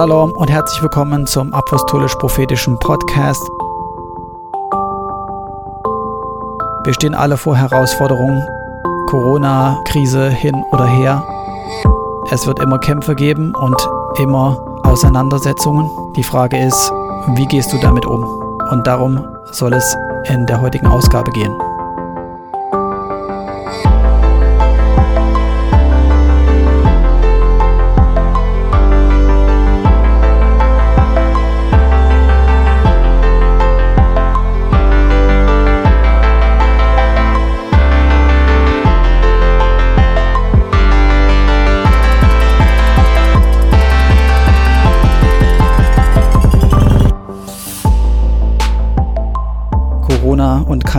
Shalom und herzlich willkommen zum Apostolisch-Prophetischen Podcast. Wir stehen alle vor Herausforderungen, Corona-Krise hin oder her. Es wird immer Kämpfe geben und immer Auseinandersetzungen. Die Frage ist, wie gehst du damit um? Und darum soll es in der heutigen Ausgabe gehen.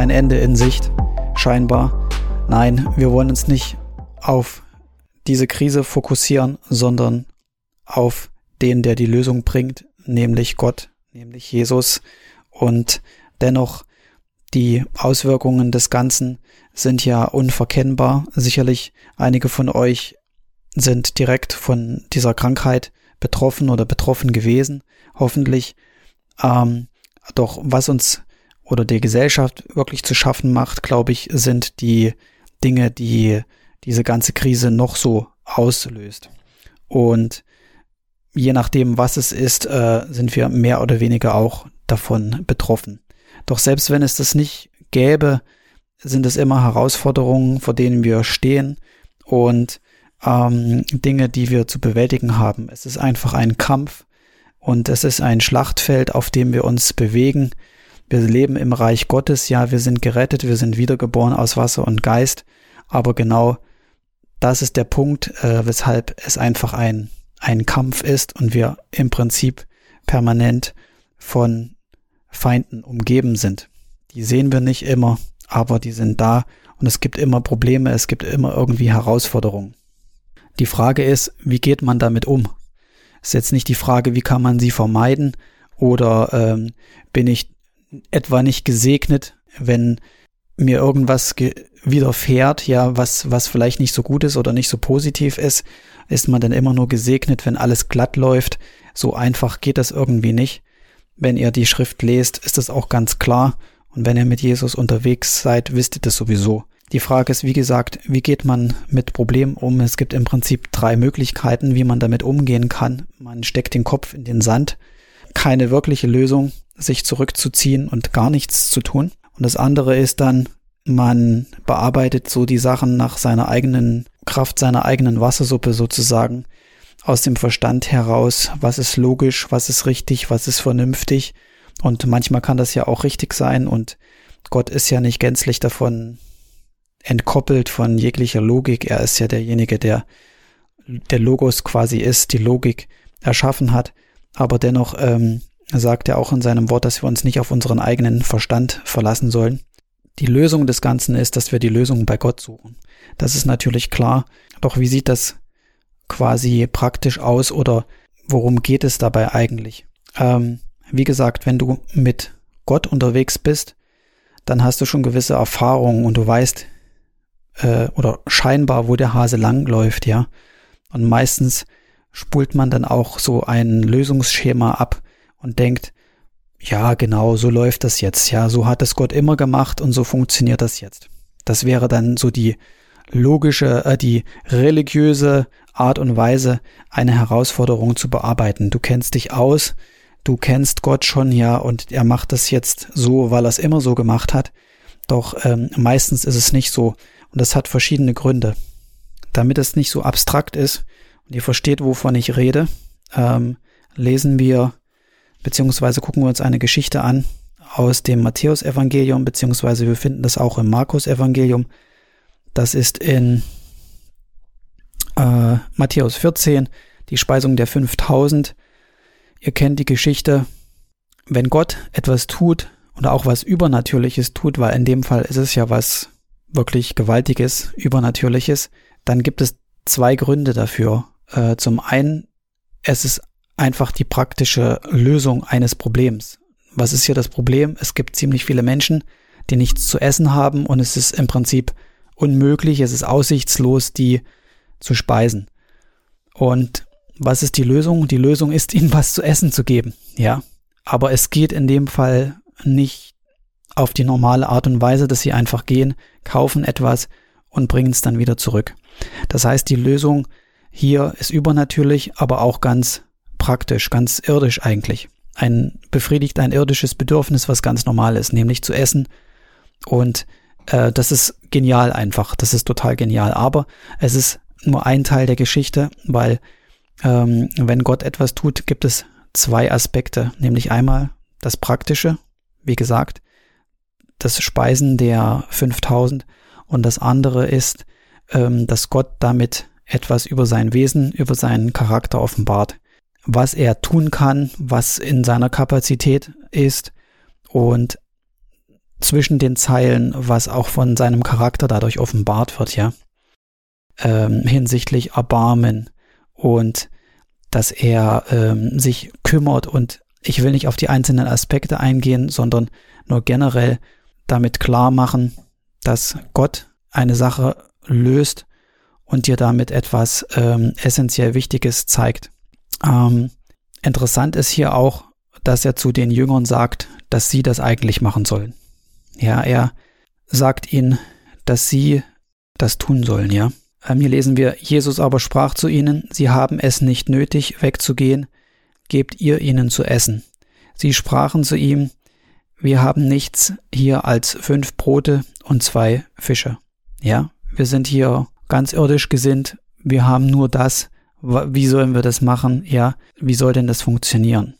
Kein Ende in Sicht, scheinbar. Nein, wir wollen uns nicht auf diese Krise fokussieren, sondern auf den, der die Lösung bringt, nämlich Gott, nämlich Jesus. Und dennoch, die Auswirkungen des Ganzen sind ja unverkennbar. Sicherlich einige von euch sind direkt von dieser Krankheit betroffen oder betroffen gewesen, hoffentlich. Ähm, doch was uns oder der Gesellschaft wirklich zu schaffen macht, glaube ich, sind die Dinge, die diese ganze Krise noch so auslöst. Und je nachdem, was es ist, äh, sind wir mehr oder weniger auch davon betroffen. Doch selbst wenn es das nicht gäbe, sind es immer Herausforderungen, vor denen wir stehen und ähm, Dinge, die wir zu bewältigen haben. Es ist einfach ein Kampf und es ist ein Schlachtfeld, auf dem wir uns bewegen wir leben im Reich Gottes, ja, wir sind gerettet, wir sind wiedergeboren aus Wasser und Geist, aber genau das ist der Punkt, äh, weshalb es einfach ein, ein Kampf ist und wir im Prinzip permanent von Feinden umgeben sind. Die sehen wir nicht immer, aber die sind da und es gibt immer Probleme, es gibt immer irgendwie Herausforderungen. Die Frage ist, wie geht man damit um? Ist jetzt nicht die Frage, wie kann man sie vermeiden oder ähm, bin ich etwa nicht gesegnet, wenn mir irgendwas widerfährt, ja, was, was vielleicht nicht so gut ist oder nicht so positiv ist, ist man dann immer nur gesegnet, wenn alles glatt läuft. So einfach geht das irgendwie nicht. Wenn ihr die Schrift lest, ist das auch ganz klar. Und wenn ihr mit Jesus unterwegs seid, wisst ihr das sowieso. Die Frage ist, wie gesagt, wie geht man mit Problemen um? Es gibt im Prinzip drei Möglichkeiten, wie man damit umgehen kann. Man steckt den Kopf in den Sand. Keine wirkliche Lösung sich zurückzuziehen und gar nichts zu tun. Und das andere ist dann, man bearbeitet so die Sachen nach seiner eigenen Kraft, seiner eigenen Wassersuppe sozusagen, aus dem Verstand heraus, was ist logisch, was ist richtig, was ist vernünftig. Und manchmal kann das ja auch richtig sein und Gott ist ja nicht gänzlich davon entkoppelt von jeglicher Logik. Er ist ja derjenige, der der Logos quasi ist, die Logik erschaffen hat. Aber dennoch ähm, sagt er auch in seinem Wort, dass wir uns nicht auf unseren eigenen Verstand verlassen sollen. Die Lösung des Ganzen ist, dass wir die Lösung bei Gott suchen. Das ist natürlich klar. Doch wie sieht das quasi praktisch aus oder worum geht es dabei eigentlich? Ähm, wie gesagt, wenn du mit Gott unterwegs bist, dann hast du schon gewisse Erfahrungen und du weißt äh, oder scheinbar, wo der Hase langläuft, ja. Und meistens spult man dann auch so ein Lösungsschema ab, und denkt, ja, genau, so läuft das jetzt. Ja, so hat es Gott immer gemacht und so funktioniert das jetzt. Das wäre dann so die logische, äh, die religiöse Art und Weise, eine Herausforderung zu bearbeiten. Du kennst dich aus, du kennst Gott schon, ja, und er macht das jetzt so, weil er es immer so gemacht hat. Doch ähm, meistens ist es nicht so. Und das hat verschiedene Gründe. Damit es nicht so abstrakt ist und ihr versteht, wovon ich rede, ähm, lesen wir beziehungsweise gucken wir uns eine Geschichte an aus dem Matthäusevangelium, beziehungsweise wir finden das auch im Markus-Evangelium. Das ist in äh, Matthäus 14, die Speisung der 5000. Ihr kennt die Geschichte. Wenn Gott etwas tut oder auch was Übernatürliches tut, weil in dem Fall ist es ja was wirklich Gewaltiges, Übernatürliches, dann gibt es zwei Gründe dafür. Äh, zum einen, es ist einfach die praktische Lösung eines Problems. Was ist hier das Problem? Es gibt ziemlich viele Menschen, die nichts zu essen haben und es ist im Prinzip unmöglich, es ist aussichtslos, die zu speisen. Und Was ist die Lösung? Die Lösung ist, ihnen was zu essen zu geben. Ja. Aber es geht in dem Fall nicht auf die normale Art und Weise, dass sie einfach gehen, kaufen etwas und bringen es dann wieder zurück. Das heißt, die Lösung hier ist übernatürlich, aber auch ganz praktisch, ganz irdisch eigentlich. Ein befriedigt ein irdisches Bedürfnis, was ganz normal ist, nämlich zu essen. Und äh, das ist genial einfach. Das ist total genial. Aber es ist nur ein Teil der Geschichte, weil ähm, wenn Gott etwas tut, gibt es zwei Aspekte, nämlich einmal das Praktische, wie gesagt, das Speisen der 5000 und das andere ist, ähm, dass Gott damit etwas über sein Wesen, über seinen Charakter offenbart, was er tun kann, was in seiner Kapazität ist und zwischen den Zeilen, was auch von seinem Charakter dadurch offenbart wird, ja, ähm, hinsichtlich Erbarmen und dass er ähm, sich kümmert und ich will nicht auf die einzelnen Aspekte eingehen, sondern nur generell damit klar machen, dass Gott eine Sache löst und dir damit etwas ähm, essentiell Wichtiges zeigt. Ähm, interessant ist hier auch, dass er zu den Jüngern sagt, dass sie das eigentlich machen sollen. Ja, er sagt ihnen, dass sie das tun sollen, ja. Ähm, hier lesen wir, Jesus aber sprach zu ihnen, sie haben es nicht nötig, wegzugehen, gebt ihr ihnen zu essen. Sie sprachen zu ihm, wir haben nichts hier als fünf Brote und zwei Fische. Ja, wir sind hier ganz irdisch gesinnt, wir haben nur das, wie sollen wir das machen? Ja, wie soll denn das funktionieren?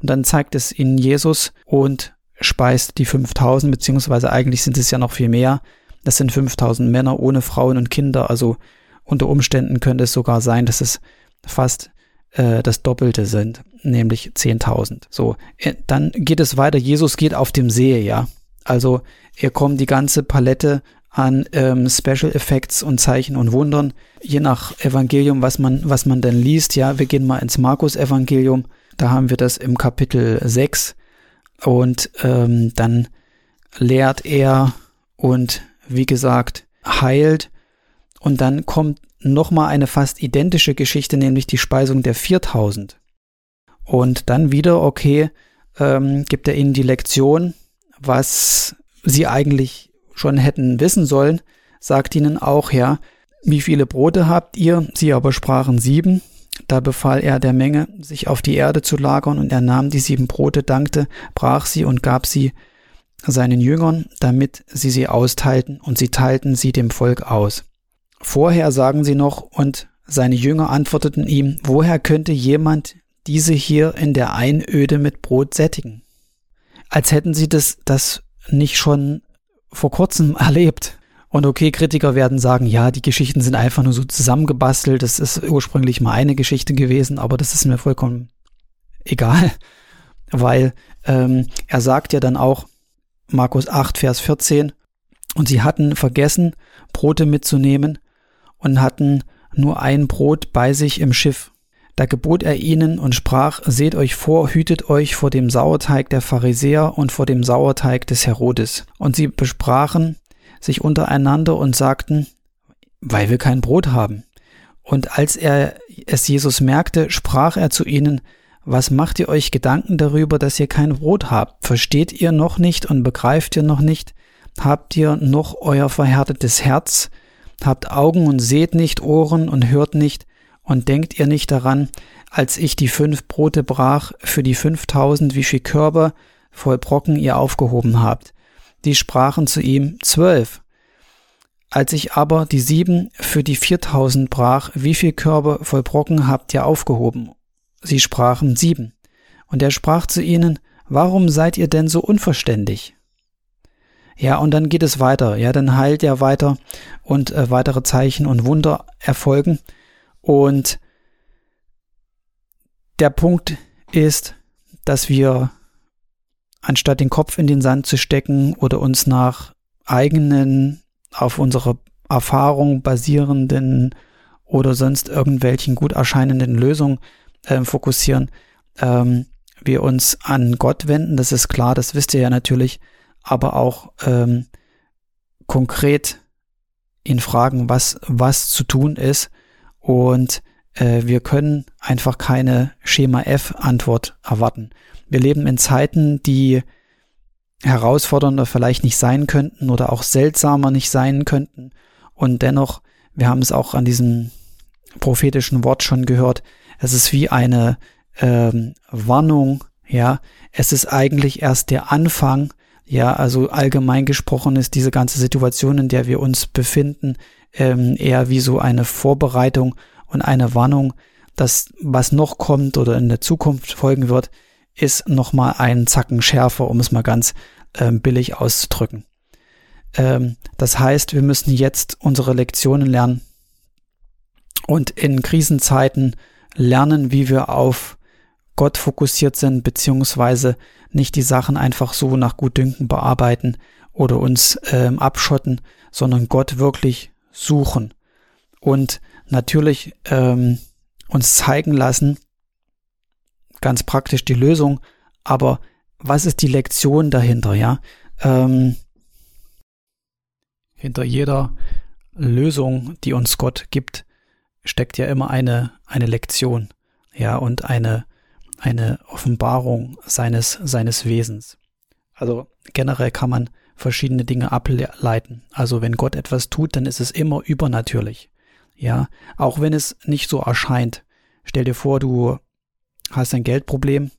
Und dann zeigt es ihnen Jesus und speist die 5000, beziehungsweise eigentlich sind es ja noch viel mehr. Das sind 5000 Männer ohne Frauen und Kinder. Also unter Umständen könnte es sogar sein, dass es fast äh, das Doppelte sind, nämlich 10.000. So, äh, dann geht es weiter. Jesus geht auf dem See, ja. Also er kommt die ganze Palette an ähm, Special Effects und Zeichen und Wundern, je nach Evangelium, was man, was man denn liest. Ja, wir gehen mal ins Markus-Evangelium. Da haben wir das im Kapitel 6 und ähm, dann lehrt er und wie gesagt heilt und dann kommt nochmal eine fast identische Geschichte, nämlich die Speisung der 4000. Und dann wieder, okay, ähm, gibt er ihnen die Lektion, was sie eigentlich schon hätten wissen sollen, sagt ihnen auch, ja, wie viele Brote habt ihr? Sie aber sprachen sieben. Da befahl er der Menge, sich auf die Erde zu lagern, und er nahm die sieben Brote, dankte, brach sie und gab sie seinen Jüngern, damit sie sie austeilten, und sie teilten sie dem Volk aus. Vorher sagen sie noch, und seine Jünger antworteten ihm, woher könnte jemand diese hier in der Einöde mit Brot sättigen? Als hätten sie das, das nicht schon vor kurzem erlebt. Und okay, Kritiker werden sagen, ja, die Geschichten sind einfach nur so zusammengebastelt. Das ist ursprünglich mal eine Geschichte gewesen, aber das ist mir vollkommen egal, weil ähm, er sagt ja dann auch, Markus 8, Vers 14, und sie hatten vergessen, Brote mitzunehmen und hatten nur ein Brot bei sich im Schiff. Da gebot er ihnen und sprach, seht euch vor, hütet euch vor dem Sauerteig der Pharisäer und vor dem Sauerteig des Herodes. Und sie besprachen sich untereinander und sagten, weil wir kein Brot haben. Und als er es Jesus merkte, sprach er zu ihnen, was macht ihr euch Gedanken darüber, dass ihr kein Brot habt? Versteht ihr noch nicht und begreift ihr noch nicht? Habt ihr noch euer verhärtetes Herz? Habt Augen und seht nicht, Ohren und hört nicht? Und denkt ihr nicht daran, als ich die fünf Brote brach für die fünftausend, wie viel Körper voll Brocken ihr aufgehoben habt? Die sprachen zu ihm, zwölf. Als ich aber die sieben für die viertausend brach, wie viel Körper voll Brocken habt ihr aufgehoben? Sie sprachen sieben. Und er sprach zu ihnen, Warum seid ihr denn so unverständig? Ja, und dann geht es weiter. Ja, dann heilt er weiter und äh, weitere Zeichen und Wunder erfolgen. Und der Punkt ist, dass wir anstatt den Kopf in den Sand zu stecken oder uns nach eigenen, auf unsere Erfahrung basierenden oder sonst irgendwelchen gut erscheinenden Lösungen äh, fokussieren, ähm, wir uns an Gott wenden, das ist klar, das wisst ihr ja natürlich, aber auch ähm, konkret ihn fragen, was, was zu tun ist und äh, wir können einfach keine Schema F-Antwort erwarten. Wir leben in Zeiten, die herausfordernder vielleicht nicht sein könnten oder auch seltsamer nicht sein könnten. Und dennoch, wir haben es auch an diesem prophetischen Wort schon gehört, es ist wie eine ähm, Warnung, ja, es ist eigentlich erst der Anfang, ja, also allgemein gesprochen ist diese ganze Situation, in der wir uns befinden, ähm, eher wie so eine Vorbereitung und eine Warnung, dass was noch kommt oder in der Zukunft folgen wird, ist nochmal ein Zacken schärfer, um es mal ganz ähm, billig auszudrücken. Ähm, das heißt, wir müssen jetzt unsere Lektionen lernen und in Krisenzeiten lernen, wie wir auf Gott fokussiert sind, beziehungsweise nicht die Sachen einfach so nach Gutdünken bearbeiten oder uns ähm, abschotten, sondern Gott wirklich suchen und natürlich ähm, uns zeigen lassen, ganz praktisch die Lösung, aber was ist die Lektion dahinter, ja? Ähm, hinter jeder Lösung, die uns Gott gibt, steckt ja immer eine, eine Lektion, ja, und eine, eine Offenbarung seines, seines Wesens. Also generell kann man verschiedene Dinge ableiten. Also wenn Gott etwas tut, dann ist es immer übernatürlich. Ja, auch wenn es nicht so erscheint. Stell dir vor, du hast ein Geldproblem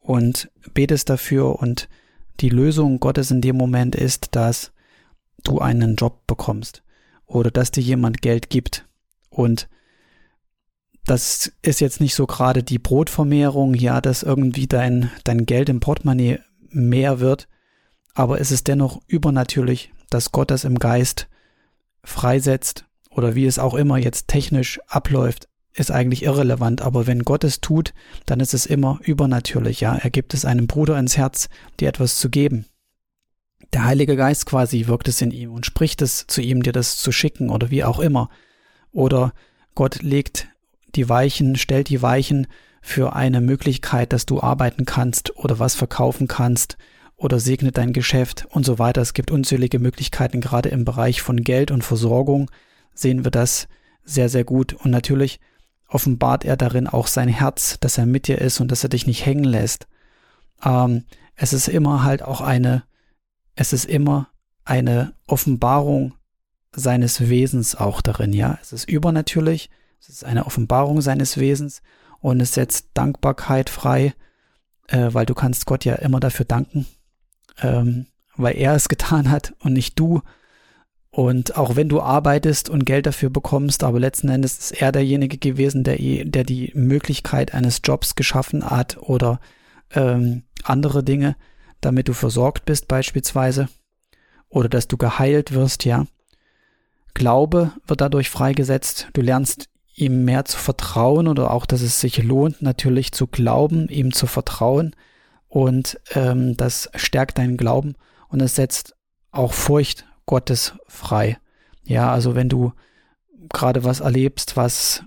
und betest dafür und die Lösung Gottes in dem Moment ist, dass du einen Job bekommst oder dass dir jemand Geld gibt und das ist jetzt nicht so gerade die Brotvermehrung, ja, dass irgendwie dein, dein Geld im Portemonnaie mehr wird, aber es ist dennoch übernatürlich, dass Gott das im Geist freisetzt oder wie es auch immer jetzt technisch abläuft, ist eigentlich irrelevant, aber wenn Gott es tut, dann ist es immer übernatürlich, ja. Er gibt es einem Bruder ins Herz, dir etwas zu geben. Der Heilige Geist quasi wirkt es in ihm und spricht es zu ihm, dir das zu schicken oder wie auch immer. Oder Gott legt die Weichen, stellt die Weichen für eine Möglichkeit, dass du arbeiten kannst oder was verkaufen kannst oder segnet dein Geschäft und so weiter. Es gibt unzählige Möglichkeiten, gerade im Bereich von Geld und Versorgung sehen wir das sehr, sehr gut. Und natürlich offenbart er darin auch sein Herz, dass er mit dir ist und dass er dich nicht hängen lässt. Ähm, es ist immer halt auch eine, es ist immer eine Offenbarung seines Wesens auch darin, ja. Es ist übernatürlich, es ist eine Offenbarung seines Wesens und es setzt Dankbarkeit frei, äh, weil du kannst Gott ja immer dafür danken, ähm, weil er es getan hat und nicht du. Und auch wenn du arbeitest und Geld dafür bekommst, aber letzten Endes ist er derjenige gewesen, der, der die Möglichkeit eines Jobs geschaffen hat oder ähm, andere Dinge, damit du versorgt bist beispielsweise oder dass du geheilt wirst, ja. Glaube wird dadurch freigesetzt. Du lernst ihm mehr zu vertrauen oder auch, dass es sich lohnt, natürlich zu glauben, ihm zu vertrauen. Und ähm, das stärkt deinen Glauben und es setzt auch Furcht Gottes frei. Ja, also wenn du gerade was erlebst, was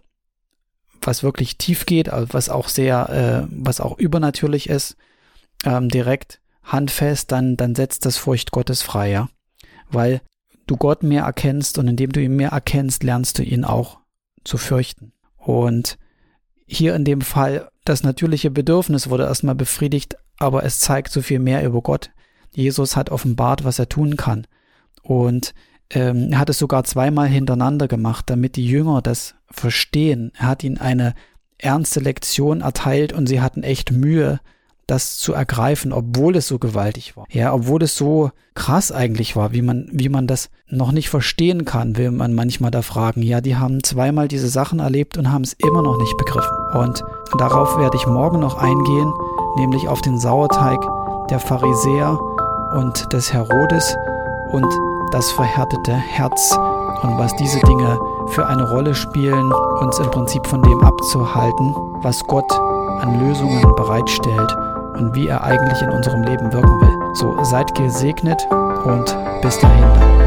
was wirklich tief geht, also was auch sehr, äh, was auch übernatürlich ist, ähm, direkt handfest, dann dann setzt das Furcht Gottes frei, ja, weil du Gott mehr erkennst und indem du ihn mehr erkennst, lernst du ihn auch zu fürchten. Und hier in dem Fall das natürliche Bedürfnis wurde erstmal befriedigt, aber es zeigt so viel mehr über Gott. Jesus hat offenbart, was er tun kann. Und ähm, er hat es sogar zweimal hintereinander gemacht, damit die Jünger das verstehen. Er hat ihnen eine ernste Lektion erteilt und sie hatten echt Mühe, das zu ergreifen, obwohl es so gewaltig war. Ja, obwohl es so krass eigentlich war, wie man, wie man das noch nicht verstehen kann, will man manchmal da fragen. Ja, die haben zweimal diese Sachen erlebt und haben es immer noch nicht begriffen. Und darauf werde ich morgen noch eingehen, nämlich auf den Sauerteig der Pharisäer und des Herodes und das verhärtete Herz und was diese Dinge für eine Rolle spielen, uns im Prinzip von dem abzuhalten, was Gott an Lösungen bereitstellt und wie er eigentlich in unserem Leben wirken will. So, seid gesegnet und bis dahin dann.